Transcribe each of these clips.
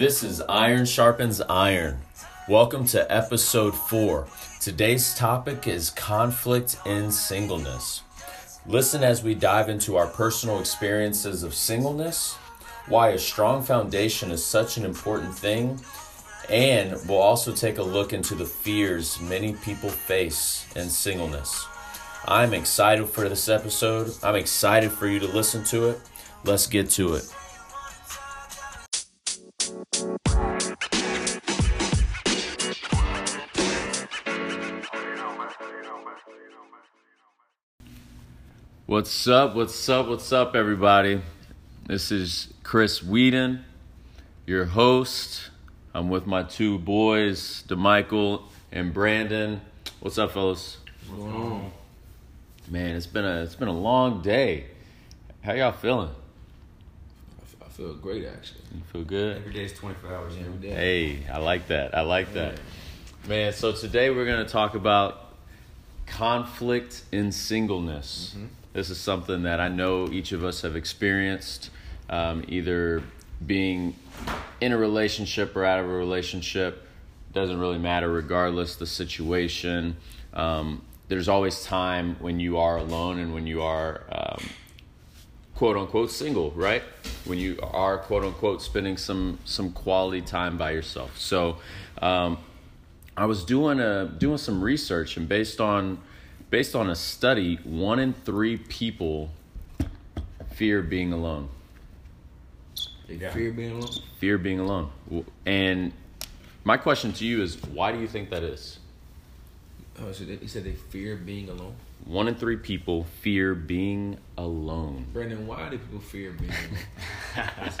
This is Iron Sharpens Iron. Welcome to episode 4. Today's topic is conflict in singleness. Listen as we dive into our personal experiences of singleness, why a strong foundation is such an important thing, and we'll also take a look into the fears many people face in singleness. I'm excited for this episode. I'm excited for you to listen to it. Let's get to it. What's up? What's up? What's up, everybody? This is Chris Whedon, your host. I'm with my two boys, DeMichael and Brandon. What's up, fellas? Man, it's been a it's been a long day. How y'all feeling? I feel great actually. You feel good? Every day is 24 hours. Every day. Hey, I like that. I like that. Man, so today we're going to talk about conflict in singleness. Mm-hmm. This is something that I know each of us have experienced, um, either being in a relationship or out of a relationship. Doesn't really matter, regardless the situation. Um, there's always time when you are alone and when you are um, quote unquote single, right? When you are quote unquote spending some some quality time by yourself. So, um, I was doing a doing some research, and based on based on a study, one in three people fear being alone. They Yeah. fear being alone. Fear being alone. And my question to you is, why do you think that is? Oh, so they, you said they fear being alone. One in three people fear being alone. Brandon, why do people fear being alone?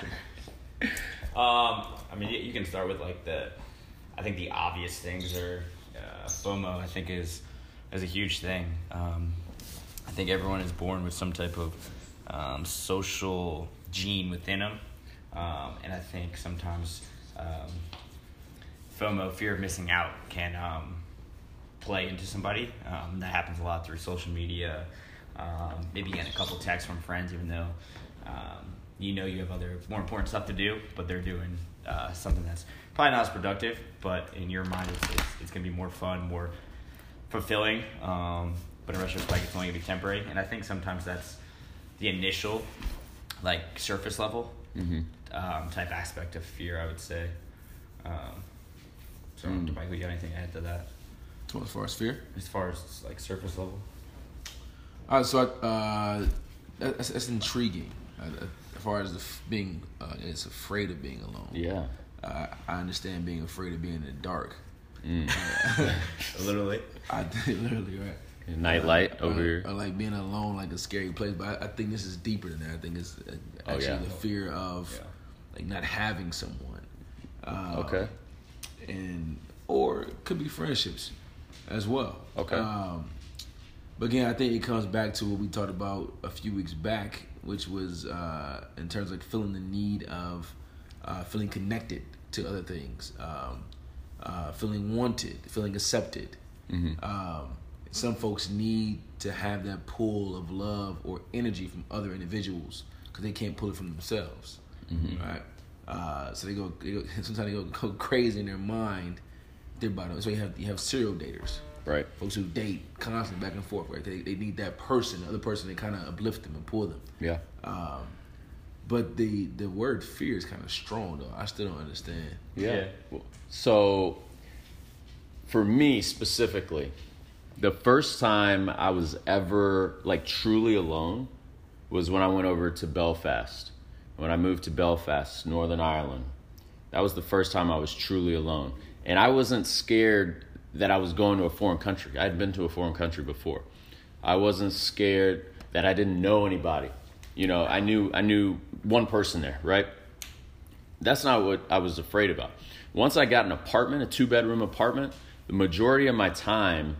Um, I mean, you, you can start with like the, I think the obvious things are uh, FOMO. I think is is a huge thing. Um, I think everyone is born with some type of um, social gene within them, um, and I think sometimes um, FOMO, fear of missing out, can um, play into somebody. Um, that happens a lot through social media. Maybe getting a couple texts from friends, even though you know you have other more important stuff to do, but they're doing uh, something that's probably not as productive. But in your mind, it's, it's, it's going to be more fun, more fulfilling. Um, but in retrospect, it's only going to be temporary. And I think sometimes that's the initial, like surface level Mm-hmm. um, type aspect of fear. I would say. Um, so, Mm. Michael, you got anything to add to that? So as far as fear, As far as like surface level. uh, so uh, that's, that's intriguing. Uh, as far as the f- being, uh, it's afraid of being alone. Yeah. Uh, I understand being afraid of being in the dark. Mm. Literally. I literally right. Nightlight over or, here. or like being alone, like a scary place. But I, I think this is deeper than that. I think it's uh, Oh, actually yeah. the fear of Yeah. like not having someone. Uh, Okay. and or it could be friendships as well. Okay. Um, but again, I think it comes back to what we talked about a few weeks back, which was uh, in terms of like feeling the need of uh, feeling connected to other things, um, uh, feeling wanted, feeling accepted. Mhm. Um, some folks need to have that pull of love or energy from other individuals because they can't pull it from themselves, right? Uh, so they go, they go sometimes they go, go crazy in their mind. About it. So you have you have serial daters, Right. folks who date constantly back and forth, right? They, they need that person, the other person, to kind of uplift them and pull them. Yeah. Um, but the the word fear is kind of strong though. I still don't understand. Yeah. So, for me specifically, the first time I was ever like truly alone was when I went over to Belfast. When I moved to Belfast, Northern Ireland. That was the first time I was truly alone. And I wasn't scared that I was going to a foreign country. I'd been to a foreign country before. I wasn't scared that I didn't know anybody. You know, I knew I knew one person there, right? That's not what I was afraid about. Once I got an apartment, a two bedroom apartment, the majority of my time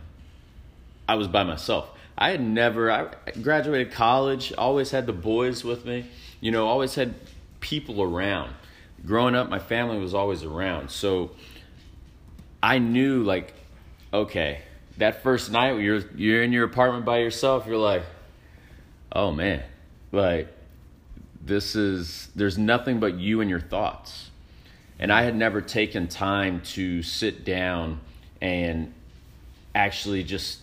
I was by myself. I had never I graduated college, always had the boys with me, you know, always had people around. Growing up, my family was always around. So I knew like okay, that first night you're you're in your apartment by yourself, you're like, "Oh man." Like this is there's nothing but you and your thoughts and I had never taken time to sit down and actually just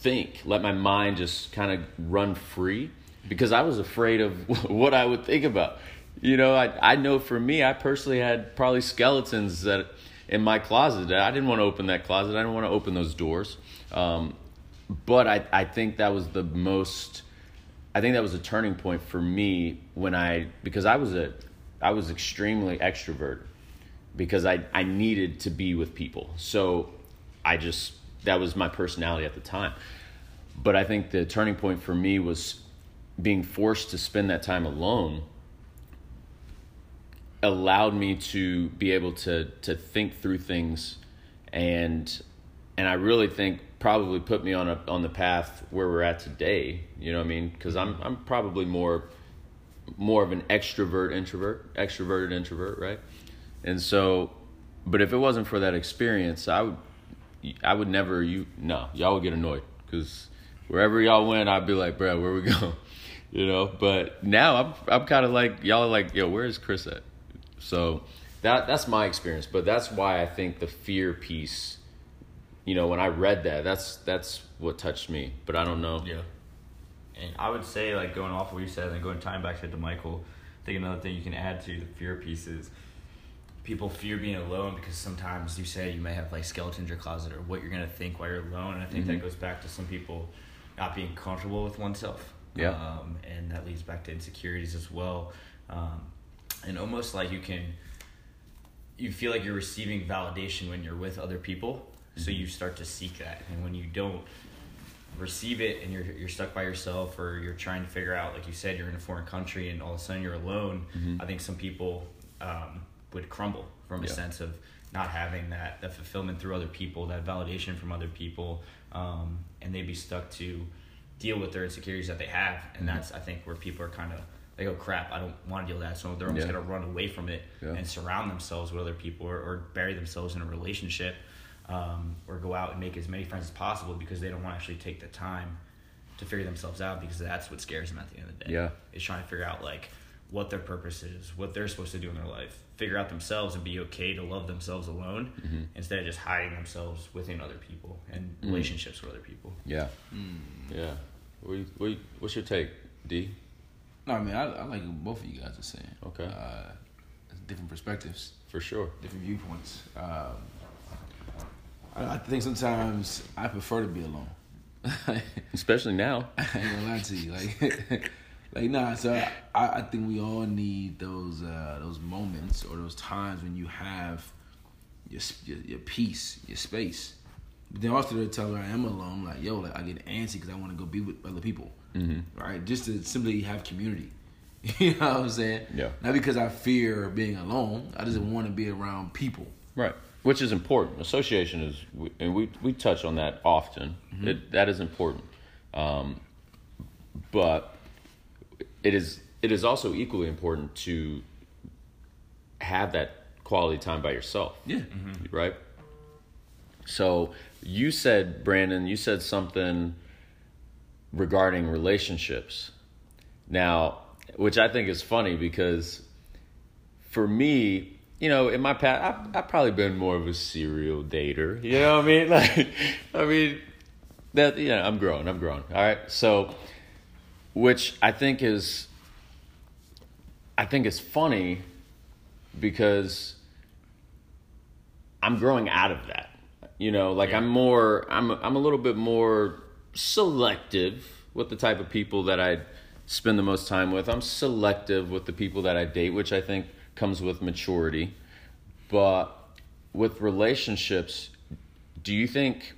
think, let my mind just kind of run free because I was afraid of what I would think about. You know, I I know for me, I personally had probably skeletons that in my closet. I didn't want to open that closet. I didn't want to open those doors. Um, but I I think that was the most. I think that was a turning point for me when I because I was a I was extremely extrovert because I I needed to be with people. So I just that was my personality at the time. But I think the turning point for me was being forced to spend that time alone allowed me to be able to to think through things and and I really think probably put me on a on the path where we're at today you know what I mean? Cuz I'm I'm probably more more of an extrovert introvert extroverted introvert right? And so but if it wasn't for that experience I would I would never you no y'all would get annoyed. Cuz wherever y'all went I'd be like bro where we go? You know? But now I'm I'm kind of like y'all are like yo where is Chris at? So that that's my experience, but that's why I think the fear piece, you know, when I read that, that's that's what touched me. But I don't know. Yeah. And I would say, like going off what you said, and going time back to Michael, I think another thing you can add to the fear piece is people fear being alone because sometimes you say you may have like skeletons in your closet or what you're gonna think while you're alone. And I think Mm-hmm. that goes back to some people not being comfortable with oneself. Yeah. Um, and that leads back to insecurities as well. Um, and almost like you can, you feel like you're receiving validation when you're with other people. So Mm-hmm. you start to seek that, and when you don't receive it, and you're you're stuck by yourself, or you're trying to figure out, like you said, you're in a foreign country, and all of a sudden you're alone. I think some people um, would crumble from a Yeah. sense of not having that that fulfillment through other people, that validation from other people, um, and they'd be stuck to deal with their insecurities that they have, and that's I think where people are kind of they go crap. I don't want to deal with that, so they're almost Yeah. gonna run away from it Yeah. and surround themselves with other people or, or bury themselves in a relationship um, or go out and make as many friends as possible because they don't want to actually take the time to figure themselves out because that's what scares them at the end of the day. Yeah. Is trying to figure out like what their purpose is, what they're supposed to do in their life, figure out themselves and be okay to love themselves alone Mm-hmm. instead of just hiding themselves within other people and relationships with other people. Yeah. Yeah. What, you- what, what's your take, D? No, I mean I, I like what both of you guys are saying. Okay. Uh, different perspectives, For sure. different viewpoints. Um, I, think sometimes I prefer to be alone. Especially now. I ain't gonna lie to you, like, like nah. So I, I think we all need those uh, those moments or those times when you have your your, your peace, your space. But then also to tell her I am alone, like yo, like I get antsy because I want to go be with other people, Mm-hmm. right? Just to simply have community. you know what I'm saying? Yeah. Not because I fear being alone. I just want to be around people. Right. Which is important. Association is, and we we touch on that often. Mm-hmm. It, that is important, um, but it is it is also equally important to have that quality time by yourself. Yeah. Mm-hmm. Mm-hmm. Right. So you said, Brandon, you said something regarding relationships. Now, which I think is funny because for me, you know, in my past, I've, I've probably been more of a serial dater. You know what I mean? Like, I mean, that, yeah, I'm growing, I'm growing. All right. So, which I think is, I think is funny because I'm growing out of that. You know, like I'm more, I'm, I'm a little bit more selective with the type of people that I spend the most time with. I'm selective with the people that I date, which I think comes with maturity. But with relationships, do you think,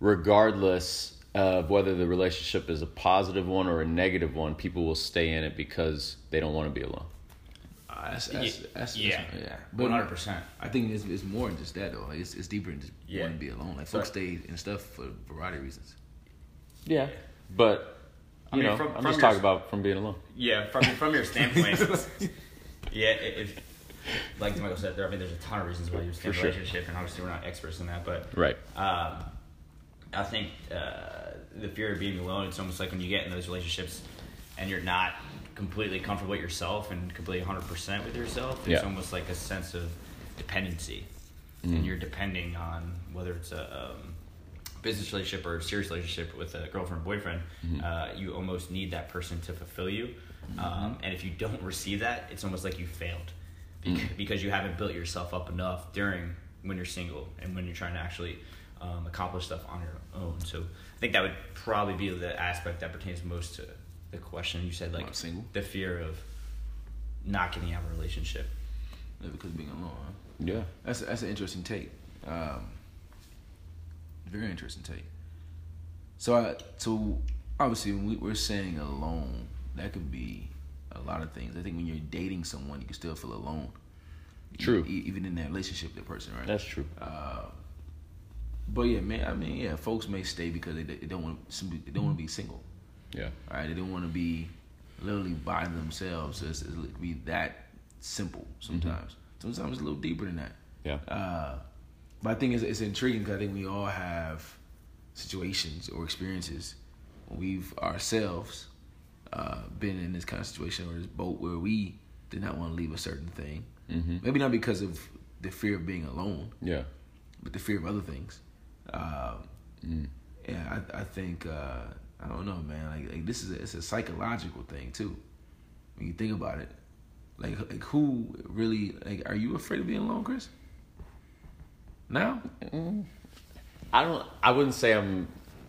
regardless of whether the relationship is a positive one or a negative one, people will stay in it because they don't want to be alone? Uh, that's, that's, that's, yeah. yeah. One hundred percent. I think it's, it's more than just that though. Like it's, it's deeper than just Yeah. wanting to be alone. Like So- folks stay in stuff for a variety of reasons. Yeah. But, I you mean, know, from- I'm from just your- talking about from being alone. Yeah, from from your standpoint, yeah. If like Michael said, there. I mean, there's a ton of reasons why you stay in a For sure. relationship, and obviously we're not experts in that, but Right. um, I think uh, the fear of being alone. It's almost like when you get in those relationships and you're not completely comfortable with yourself and completely 100% with yourself, it's Yeah. almost like a sense of dependency. And you're depending on whether it's a um, business relationship or a serious relationship with a girlfriend or boyfriend, uh, you almost need that person to fulfill you. Um, and if you don't receive that, it's almost like you failed bec- because you haven't built yourself up enough during when you're single and when you're trying to actually um, accomplish stuff on your own. So I think that would probably be the aspect that pertains most to the question you said, like single? the fear of not getting out of a relationship. Yeah, because being alone. Huh? Yeah. That's that's an interesting take. Um, very interesting take. So, I, so obviously, when we, we're saying alone, that could be a lot of things. I think when you're dating someone, you can still feel alone. True. E- even in that relationship, with that person, right? That's true. Uh, but yeah, man. I mean, yeah, folks may stay because they, they don't want they don't want to be single. Yeah. All right, they don't want to be literally by themselves. So it's, it's, it be that simple sometimes. Sometimes it's a little deeper than that. Yeah. Uh, but I think it's, it's intriguing because I think we all have situations or experiences when we've ourselves uh, been in this kind of situation or this boat where we did not want to leave a certain thing. Mm-hmm. Maybe not because of the fear of being alone, Yeah. but the fear of other things. Um, Mm. yeah, I, I think uh, I don't know, man. Like, like this is a, it's a psychological thing too. When you think about it, like like who really like are you afraid of being alone, Chris? Now? I don't. I wouldn't say I'm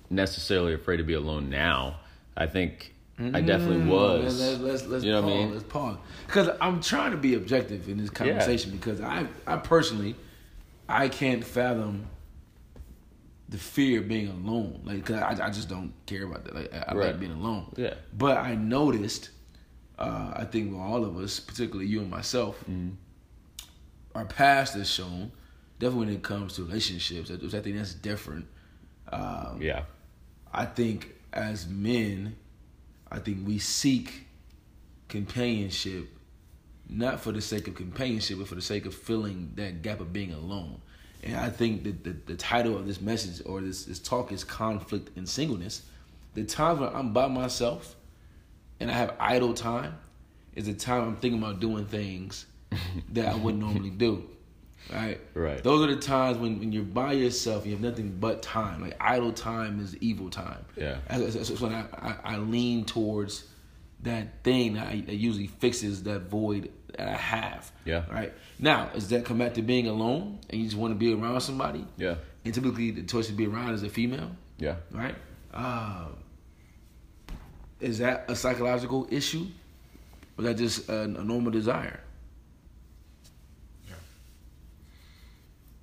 necessarily afraid to be alone now. I think I definitely was. Mm, Let's, let's, let's you know pause. what I mean? Let's pause because I'm trying to be objective in this conversation because I I personally I can't fathom the fear of being alone. Like, cause I, I just don't care about that. Like, I, I Right. like being alone. Yeah. But I noticed, uh, I think all of us, particularly you and myself, Mm-hmm. our past has shown, definitely when it comes to relationships, which I think that's different. Um, Yeah. I think as men, I think we seek companionship not for the sake of companionship, but for the sake of filling that gap of being alone. And I think that the, the title of this message or this, this talk is conflict and singleness. The times when I'm by myself and I have idle time is the time I'm thinking about doing things that I wouldn't normally do. Right? Right. Those are the times when, when you're by yourself, you have nothing but time. Like idle time is evil time. Yeah. That's, that's- that's when I, I, I lean towards that thing that, I, that usually fixes that void that I have. Yeah. Right. Now, does that come back to being alone and you just want to be around somebody? Yeah. And typically the choice to be around is a female, Yeah. right? Um, is that a psychological issue? Or is that just a, a normal desire?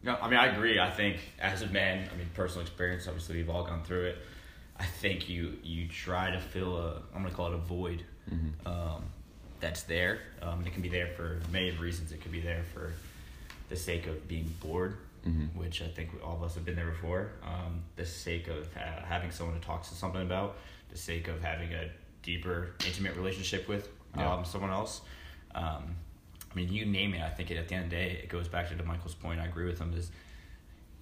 No, I mean I agree. I think as a man, I mean personal experience. Obviously, we've all gone through it. I think you you try to fill a I'm gonna call it a void um, that's there. Um, it can be there for many reasons. It could be there for the sake of being bored, which I think all of us have been there before. Um, the sake of ha- having someone to talk to something about. The sake of having a deeper, intimate relationship with um, Yeah. someone else. Um, I mean, you name it. I think it, at the end of the day, it goes back to Michael's point. I agree with him. Is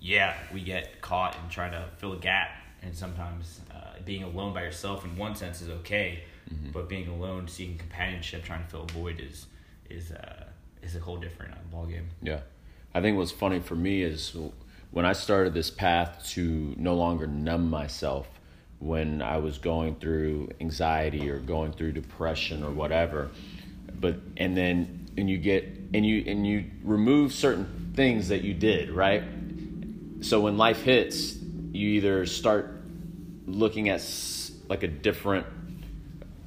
yeah, we get caught in trying to fill a gap, and sometimes uh, being alone by yourself, in one sense, is okay, but being alone, seeking companionship, trying to fill a void, is is uh, is a whole different uh, ball game. Yeah. I think what's funny for me is when I started this path to no longer numb myself when I was going through anxiety or going through depression or whatever. But and then and you get and you and you remove certain things that you did, right? So when life hits, you either start looking at like a different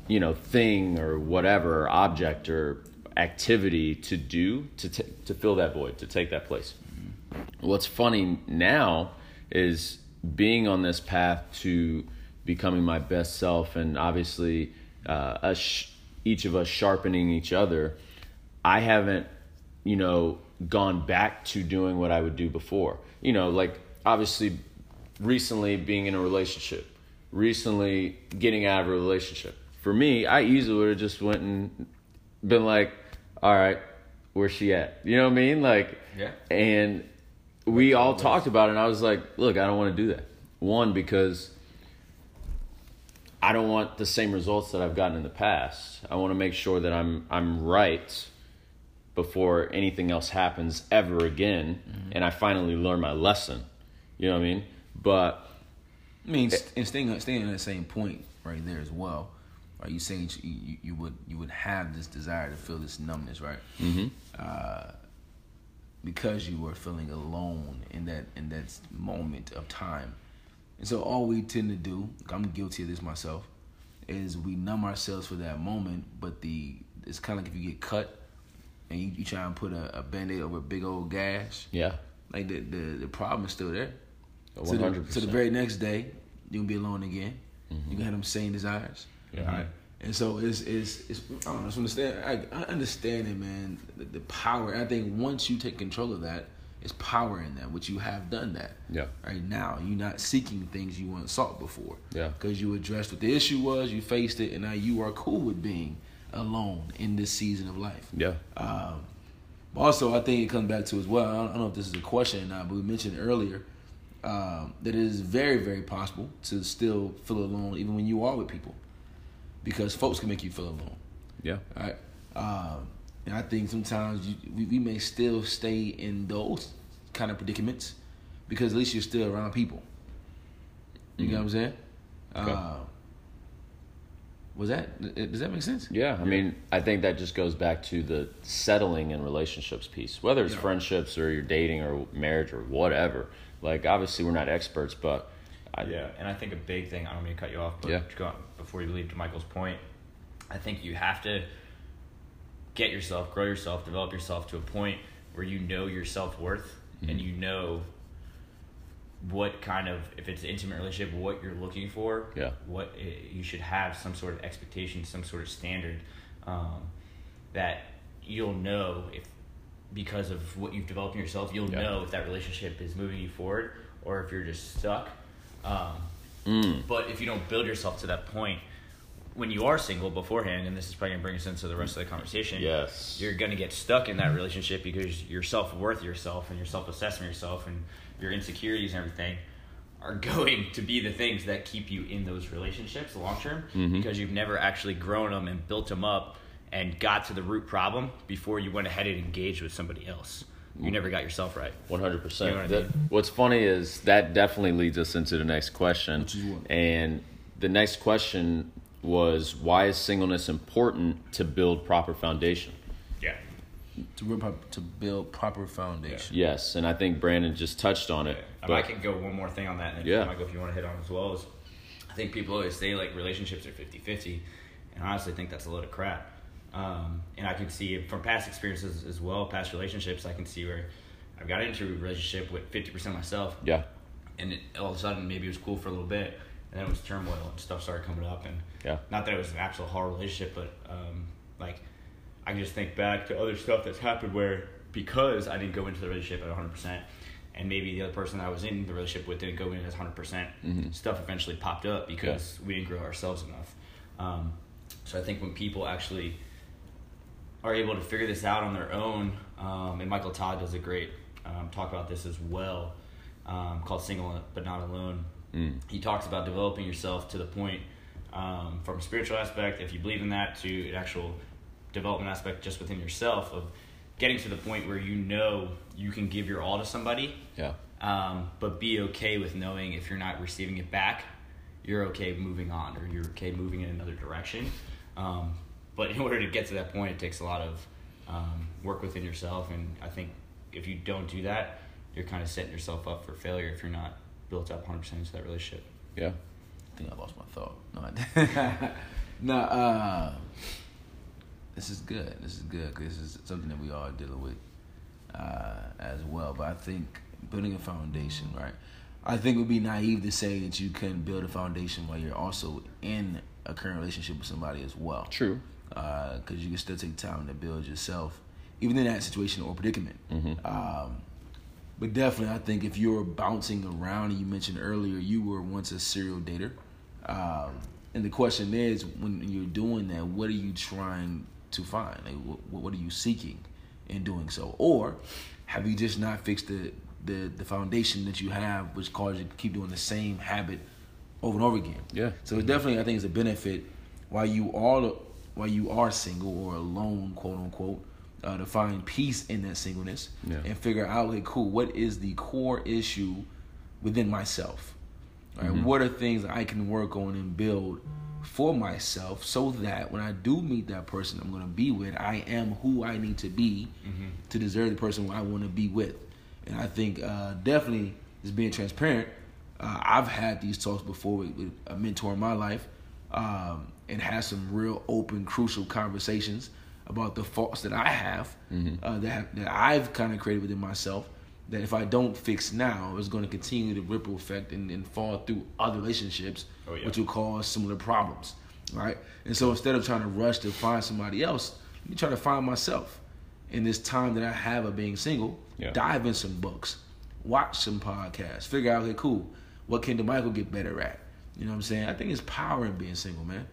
you know thing or whatever object or activity to do to t- to fill that void to take that place what's funny now is being on this path to becoming my best self and obviously uh, us, each of us sharpening each other i haven't you know gone back to doing what i would do before. You know like obviously recently being in a relationship recently getting out of a relationship. For me i easily would have just went and been like all right where's she at? You know what i mean? Like Yeah. and we all talked about it and i was like look i don't want to do that. One because I don't want the same results that I've gotten in the past. I want to make sure that I'm I'm right before anything else happens ever again, mm-hmm. and I finally learn my lesson. You know what I mean? But I mean, and staying staying on that same point right there as well. Are you saying you, you would you would have this desire to feel this numbness, right? Mm-hmm. Uh, because you were feeling alone in that in that moment of time, and so all we tend to do, I'm guilty of this myself, is we numb ourselves for that moment. But the it's kind of like if you get cut and you, you try and put a, a band-aid over a big old gash. Yeah. Like the the, the problem is still there. One hundred percent. So the very next day, you can be alone again. Mm-hmm. You can have them same desires. Yeah. Right? And so it's it's it's I don't know. So understand. I, I understand it, man. The, the power. I think once you take control of that, it's power in that. Which you have done that. Yeah. Right now, you're not seeking things you weren't sought before. Yeah. Because you addressed what the issue was, you faced it, and now you are cool with being alone in this season of life. Yeah. Um, also, I think it comes back to as well. I don't know if this is a question or not, but we mentioned earlier um, that it is very, very possible to still feel alone even when you are with people, because folks can make you feel alone. Yeah. All right. Um, and I think sometimes you, we, we may still stay in those kind of predicaments because at least you're still around people. You mm-hmm. get what I'm saying? Okay. Uh, was that does that make sense? Yeah, I yeah. mean, I think that just goes back to the settling in relationships piece, whether it's yeah. friendships or you're dating or marriage or whatever. Like, obviously, we're not experts, but I, yeah, and I think a big thing. I don't mean to cut you off, but yeah. go, before you leave to Michael's point, I think you have to get yourself, grow yourself, develop yourself to a point where you know your self worth mm-hmm. and you know what kind of if it's an intimate relationship what you're looking for yeah what eh, you should have some sort of expectation some sort of standard um, that you'll know if because of what you've developed in yourself you'll yeah. know if that relationship is moving you forward or if you're just stuck um, mm. but if you don't build yourself to that point when you are single beforehand, and this is probably gonna bring us into the rest of the conversation. Yes, you're gonna get stuck in that relationship because your self worth yourself and your self assessment yourself and your insecurities and everything are going to be the things that keep you in those relationships long term mm-hmm. because you've never actually grown them and built them up and got to the root problem before you went ahead and engaged with somebody else. You never got yourself right. One hundred percent. What's funny is that definitely leads us into the next question, and the next question was why is singleness important to build proper foundation? To build, to build proper foundation. Yeah. Yes, and I think Brandon just touched on it. Yeah. I can go one more thing on that, and yeah. Michael, if you want to hit on as well, is I think people always say like relationships are 50-50, and I honestly think that's a load of crap. Um, and I can see from past experiences as well, past relationships, I can see where I've got into a relationship with fifty percent myself. Yeah. And it, all of a sudden, maybe it was cool for a little bit, and then it was turmoil and stuff started coming up, and yeah, not that it was an actual hard relationship, but um, like I can just think back to other stuff that's happened where because I didn't go into the relationship at 100%, and maybe the other person that I was in the relationship with didn't go in at 100%, percent mm-hmm. stuff eventually popped up because yeah. we didn't grow ourselves enough. Um, so I think when people actually are able to figure this out on their own, um, and Michael Todd does a great um, talk about this as well, um, called Single But Not Alone. Mm. He talks about developing yourself to the point um, from a spiritual aspect, if you believe in that, to an actual development aspect just within yourself of getting to the point where you know you can give your all to somebody. Yeah. Um, but be okay with knowing if you're not receiving it back, you're okay moving on or you're okay moving in another direction. Um, but in order to get to that point, it takes a lot of um, work within yourself. And I think if you don't do that, you're kind of setting yourself up for failure if you're not built up 100% into that relationship. Yeah. I think I lost my thought. No, I no, uh, this is good. This is good because this is something that we all dealing with uh, as well. But I think building a foundation, right? I think it would be naive to say that you can build a foundation while you're also in a current relationship with somebody as well. True. Because uh, you can still take time to build yourself, even in that situation or predicament. Mm-hmm. Um, but definitely, I think if you're bouncing around, and you mentioned earlier, you were once a serial dater. Um, and the question is, when you're doing that, what are you trying to find? Like, what, what are you seeking in doing so? Or have you just not fixed the, the, the foundation that you have, which caused you to keep doing the same habit over and over again. Yeah. So it definitely, I think, it's a benefit while you are while you are single or alone, quote unquote, uh, to find peace in that singleness Yeah. and figure out, like, cool, what is the core issue within myself? Right? Mm-hmm. What are things I can work on and build for myself so that when I do meet that person I'm going to be with, I am who I need to be to deserve the person I want to be with. And I think uh, definitely just being transparent. Uh, I've had these talks before with, with a mentor in my life um, and had some real open, crucial conversations about the faults that I have uh, that have, that I've kind of created within myself. That if I don't fix now, it's going to continue to ripple effect and, and fall through other relationships, Oh, yeah. which will cause similar problems, right? And so instead of trying to rush to find somebody else, let me try to find myself. In this time that I have of being single, Yeah. dive in some books, watch some podcasts, figure out, okay, cool, what can DeMichael get better at? You know what I'm saying? I think it's power in being single, man.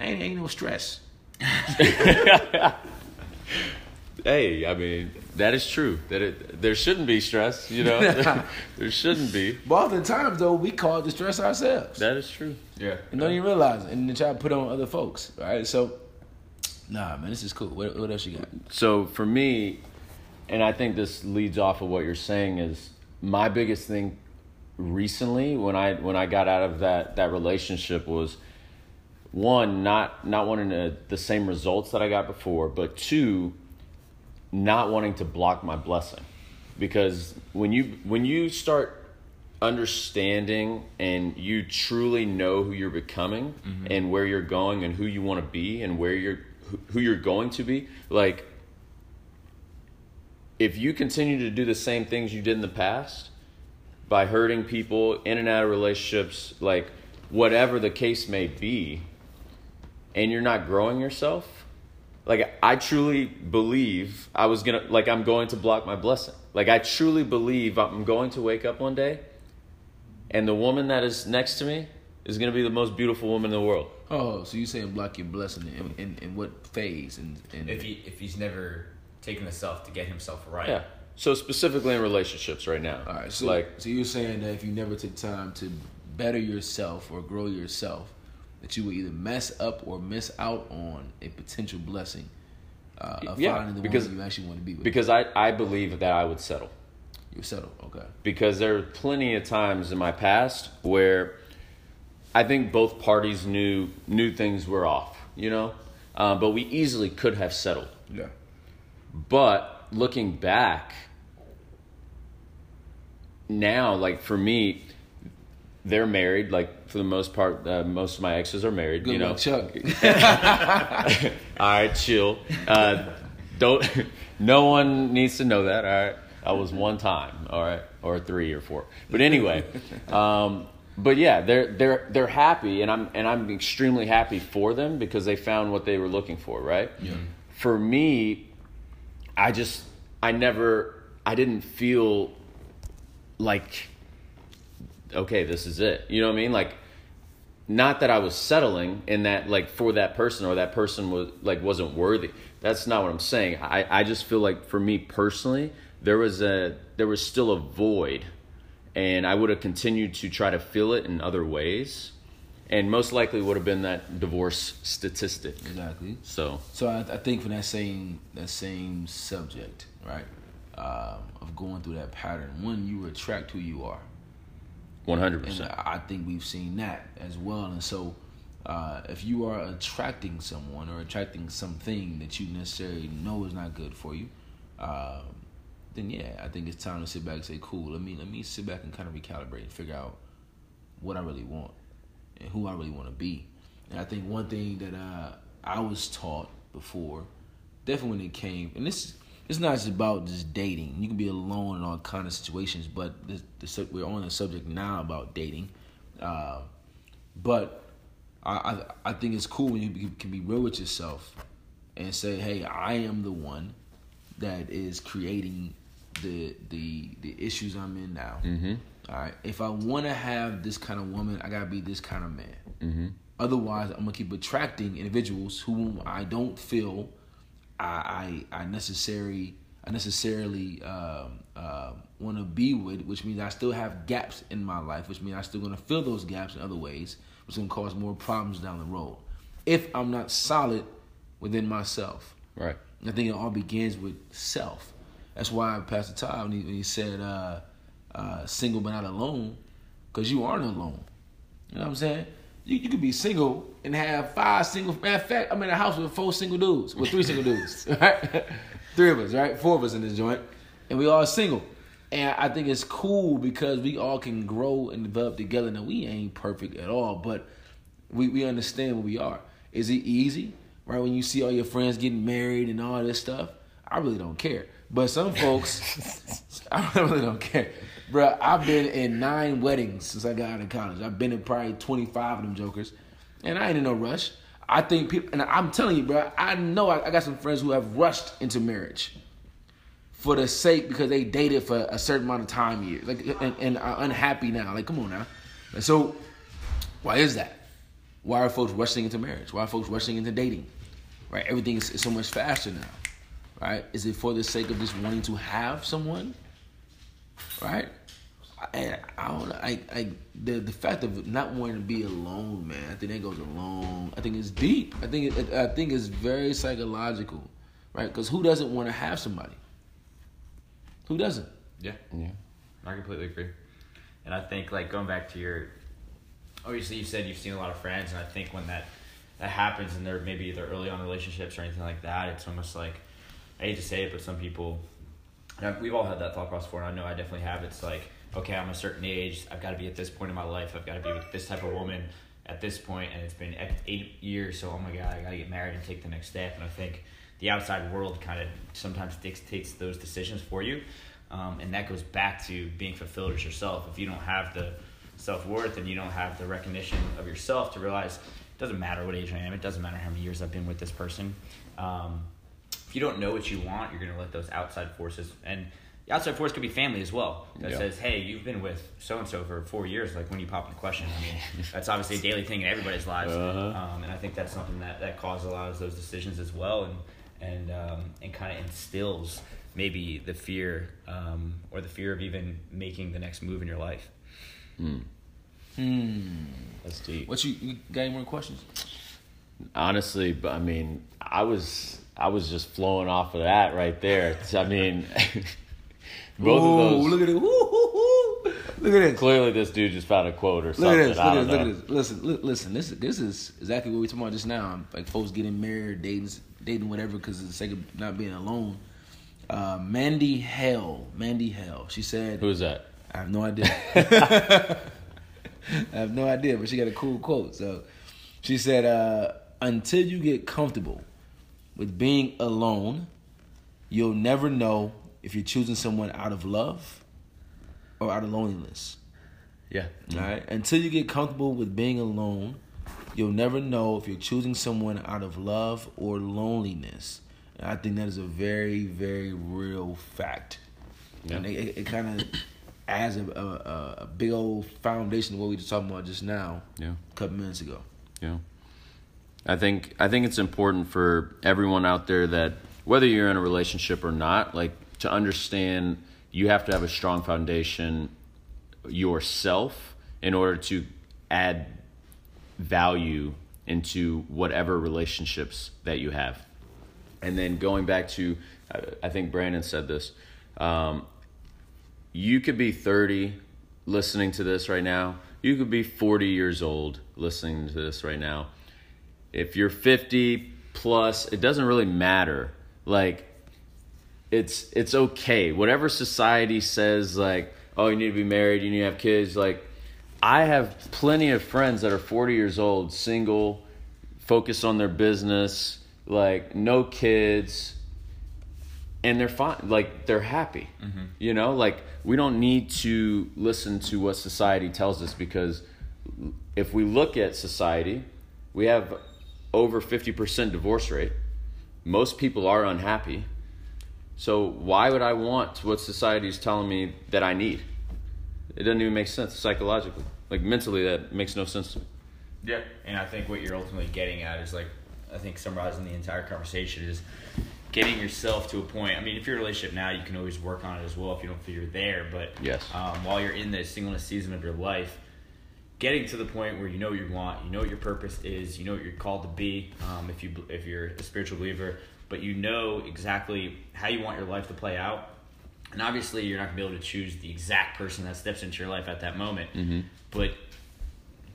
Ain't ain't no stress. Hey, I mean that is true. That it there shouldn't be stress. You know, there shouldn't be. But oftentimes though, we cause the stress ourselves. That is true. Yeah. and don't even realize it, and then try to put on other folks. Right? So, nah, man, this is cool. What, what else you got? So for me, and I think this leads off of what you're saying is my biggest thing recently when I when I got out of that that relationship was one not not wanting to, the same results that I got before, but two not wanting to block my blessing. Because when you when you start understanding and you truly know who you're becoming mm-hmm. and where you're going and who you want to be and where you're who- who you're going to be like if you continue to do the same things you did in the past by hurting people in and out of relationships like whatever the case may be and you're not growing yourself like i truly believe i was gonna like i'm going to block my blessing like i truly believe i'm going to wake up one day and the woman that is next to me is gonna be the most beautiful woman in the world Oh, so you saying block your blessing in, in, in what phase? And, and If he if he's never taken the self to get himself right. yeah so specifically in relationships right now all right, so like so you're saying that if you never take time to better yourself or grow yourself, that you will either mess up or miss out on a potential blessing uh, of Yeah, finding the because- one you actually want to be with. because i i believe that i would settle You settle. Okay. because there are plenty of times in my past where I think both parties knew knew things were off, you know, uh, but we easily could have settled. Yeah. But looking back now, like for me, they're married. Like for the most part, uh, most of my exes are married. Good you know, Chuck. all right, chill. Uh, don't. No one needs to know that. All right, I was one time. All right, or three or four. But anyway, um, but yeah, they're they're they're happy, and I'm and I'm extremely happy for them because they found what they were looking for. Right. Yeah. For me, I just I never I didn't feel like okay, this is it. You know what I mean? Like not that I was settling in that like for that person or that person was like wasn't worthy. That's not what I'm saying. I, I just feel like for me personally, there was a there was still a void and I would have continued to try to fill it in other ways. And most likely would have been that divorce statistic. Exactly. So So I, I think for that same that same subject, right, um, of going through that pattern, one you attract who you are, one hundred percent. I think we've seen that as well. And so, uh, if you are attracting someone or attracting something that you necessarily know is not good for you, um, then yeah, I think it's time to sit back and say, "Cool, let me let me sit back and kind of recalibrate and figure out what I really want and who I really want to be." And I think one thing that uh, I was taught before, definitely when it came, and this it's not just about just dating. You can be alone in all kind of situations, but we're on the subject now about dating. Uh, but I, I I think it's cool when you can be real with yourself and say, "Hey, I am the one that is creating the the the issues I'm in now. Mm-hmm. All right. If I want to have this kind of woman, I gotta be this kind of man. Mm-hmm. Otherwise, I'm gonna keep attracting individuals whom I don't feel I I, I necessarily I necessarily um, uh, want to be with, which means I still have gaps in my life, which means I'm still going to fill those gaps in other ways, which is going to cause more problems down the road. If I'm not solid within myself, Right. I think it all begins with self. That's why Pastor Todd, when he, when he said uh, uh, single but not alone, because you aren't alone. You know what I'm saying? You, you could be single and have five single. Matter of fact, I'm in a house with four single dudes, with three single dudes, right? Three of us, right? Four of us in this joint, and we all single. And I think it's cool because we all can grow and develop together. Now we ain't perfect at all, but we, we understand where we are. Is it easy? Right when you see all your friends getting married and all this stuff, I really don't care. But some folks, I really don't care. Bruh, I've been in nine weddings since I got out of college. I've been in probably 25 of them jokers. And I ain't in no rush. I think people, and I'm telling you, bro, I know I, I got some friends who have rushed into marriage for the sake because they dated for a certain amount of time years, like, and, and are unhappy now. Like, come on now. And so, why is that? Why are folks rushing into marriage? Why are folks rushing into dating? Right? Everything is, is so much faster now. Right? Is it for the sake of just wanting to have someone? Right? And I don't know. I, I the the fact of not wanting to be alone, man. I think that goes along. I think it's deep. I think it, I think it's very psychological, right? Because who doesn't want to have somebody? Who doesn't? Yeah, Yeah. I completely agree. And I think like going back to your, obviously you said you've seen a lot of friends, and I think when that that happens, and they're maybe they're early on relationships or anything like that, it's almost like I hate to say it, but some people, and we've all had that thought process before, and I know I definitely have. It's like, okay, I'm a certain age, I've got to be at this point in my life, I've got to be with this type of woman at this point, and it's been eight- eight years, so oh my god, I got to get married and take the next step. And I think the outside world kind of sometimes dictates those decisions for you. Um, and that goes back to being fulfilled as yourself. If you don't have the self worth and you don't have the recognition of yourself to realize it doesn't matter what age I am, it doesn't matter how many years I've been with this person. Um, if you don't know what you want, you're going to let those outside forces, and the outside force could be family as well, that Yeah. says, hey, you've been with so and so for four years. Like when you pop in the question, I mean, that's obviously a daily thing in everybody's lives. Uh-huh. Um, and I think that's something that, that causes a lot of those decisions as well, and and um, and kind of instills maybe the fear um, or the fear of even making the next move in your life. Hmm. That's deep. What you, you got any more questions? Honestly, but I mean, I was I was just flowing off of that right there. I mean, both Ooh, of those. Look at it. Ooh. Look at this. Clearly, this dude just found a quote or Look something. at this. Look at this. Look at this. Listen, li- listen. This this is exactly what we talking about just now. Like folks getting married, dating, dating whatever, because of the sake of not being alone. Uh, Mandy Hale, Mandy Hale. She said, Who's that? I have no idea. I have no idea, but she got a cool quote. So she said, uh, "Until you get comfortable with being alone, you'll never know if you're choosing someone out of love or out of loneliness." Yeah. All right. Until you get comfortable with being alone, you'll never know if you're choosing someone out of love or loneliness. And I think that is a very, very real fact. Yeah. And it, it, it kind of adds a, a, a- big old foundation to what we were talking about just now, Yeah. a couple minutes ago. Yeah. I think I think it's important for everyone out there that whether you're in a relationship or not, like to understand you have to have a strong foundation yourself in order to add value into whatever relationships that you have. And then going back to, I- I think Brandon said this. Um, you could be 30 listening to this right now. You could be 40 years old listening to this right now. If you're 50 plus, it doesn't really matter. Like it's it's okay. Whatever society says like, "Oh, you need to be married, you need to have kids." Like I have plenty of friends that are 40 years old, single, focused on their business, like no kids, and they're fine like they're happy mm-hmm. you know like we don't need to listen to what society tells us because if we look at society we have over 50% divorce rate most people are unhappy so why would i want what society is telling me that i need it doesn't even make sense psychologically like mentally that makes no sense to me Yeah, and I think what you're ultimately getting at is like, I think summarizing the entire conversation is, getting yourself to a point. I mean, if you're in a relationship now, you can always work on it as well if you don't feel you're there. But Yes. um, while you're in the singleness season of your life, getting to the point where you know what you want, you know what your purpose is, you know what you're called to be. Um, if you if you're a spiritual believer, but you know exactly how you want your life to play out. And obviously, you're not gonna be able to choose the exact person that steps into your life at that moment. But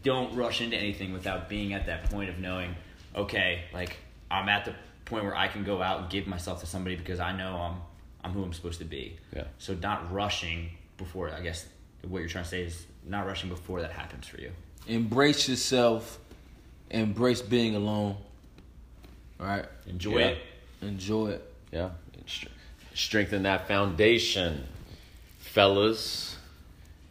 don't rush into anything without being at that point of knowing, okay, like I'm at the point where I can go out and give myself to somebody because I know I'm I'm who I'm supposed to be. Yeah. So not rushing before. I guess what you're trying to say is not rushing before that happens for you. Embrace yourself. Embrace being alone. All right. Enjoy Yeah. it. Enjoy it. Yeah. Str- Strengthen that foundation, fellas.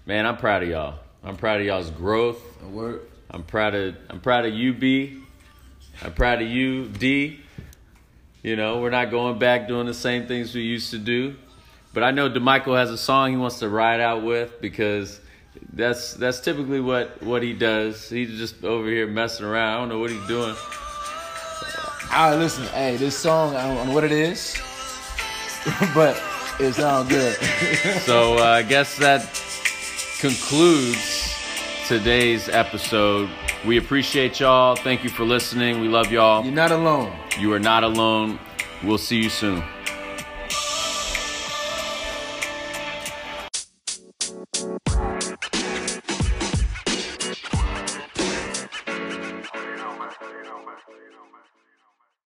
Man, I'm proud of y'all. I'm proud of y'all's growth. A word. I'm proud of I'm proud of you, B. I'm proud of you, D. You know, we're not going back doing the same things we used to do. But I know DeMichael has a song he wants to ride out with because that's that's typically what what he does. He's just over here messing around. I don't know what he's doing. All right, listen. Hey, this song, I don't know what it is, but it sounds good. So uh, I guess that concludes today's episode. We appreciate y'all. Thank you for listening. We love y'all. You're not alone. You are not alone. We'll see you soon.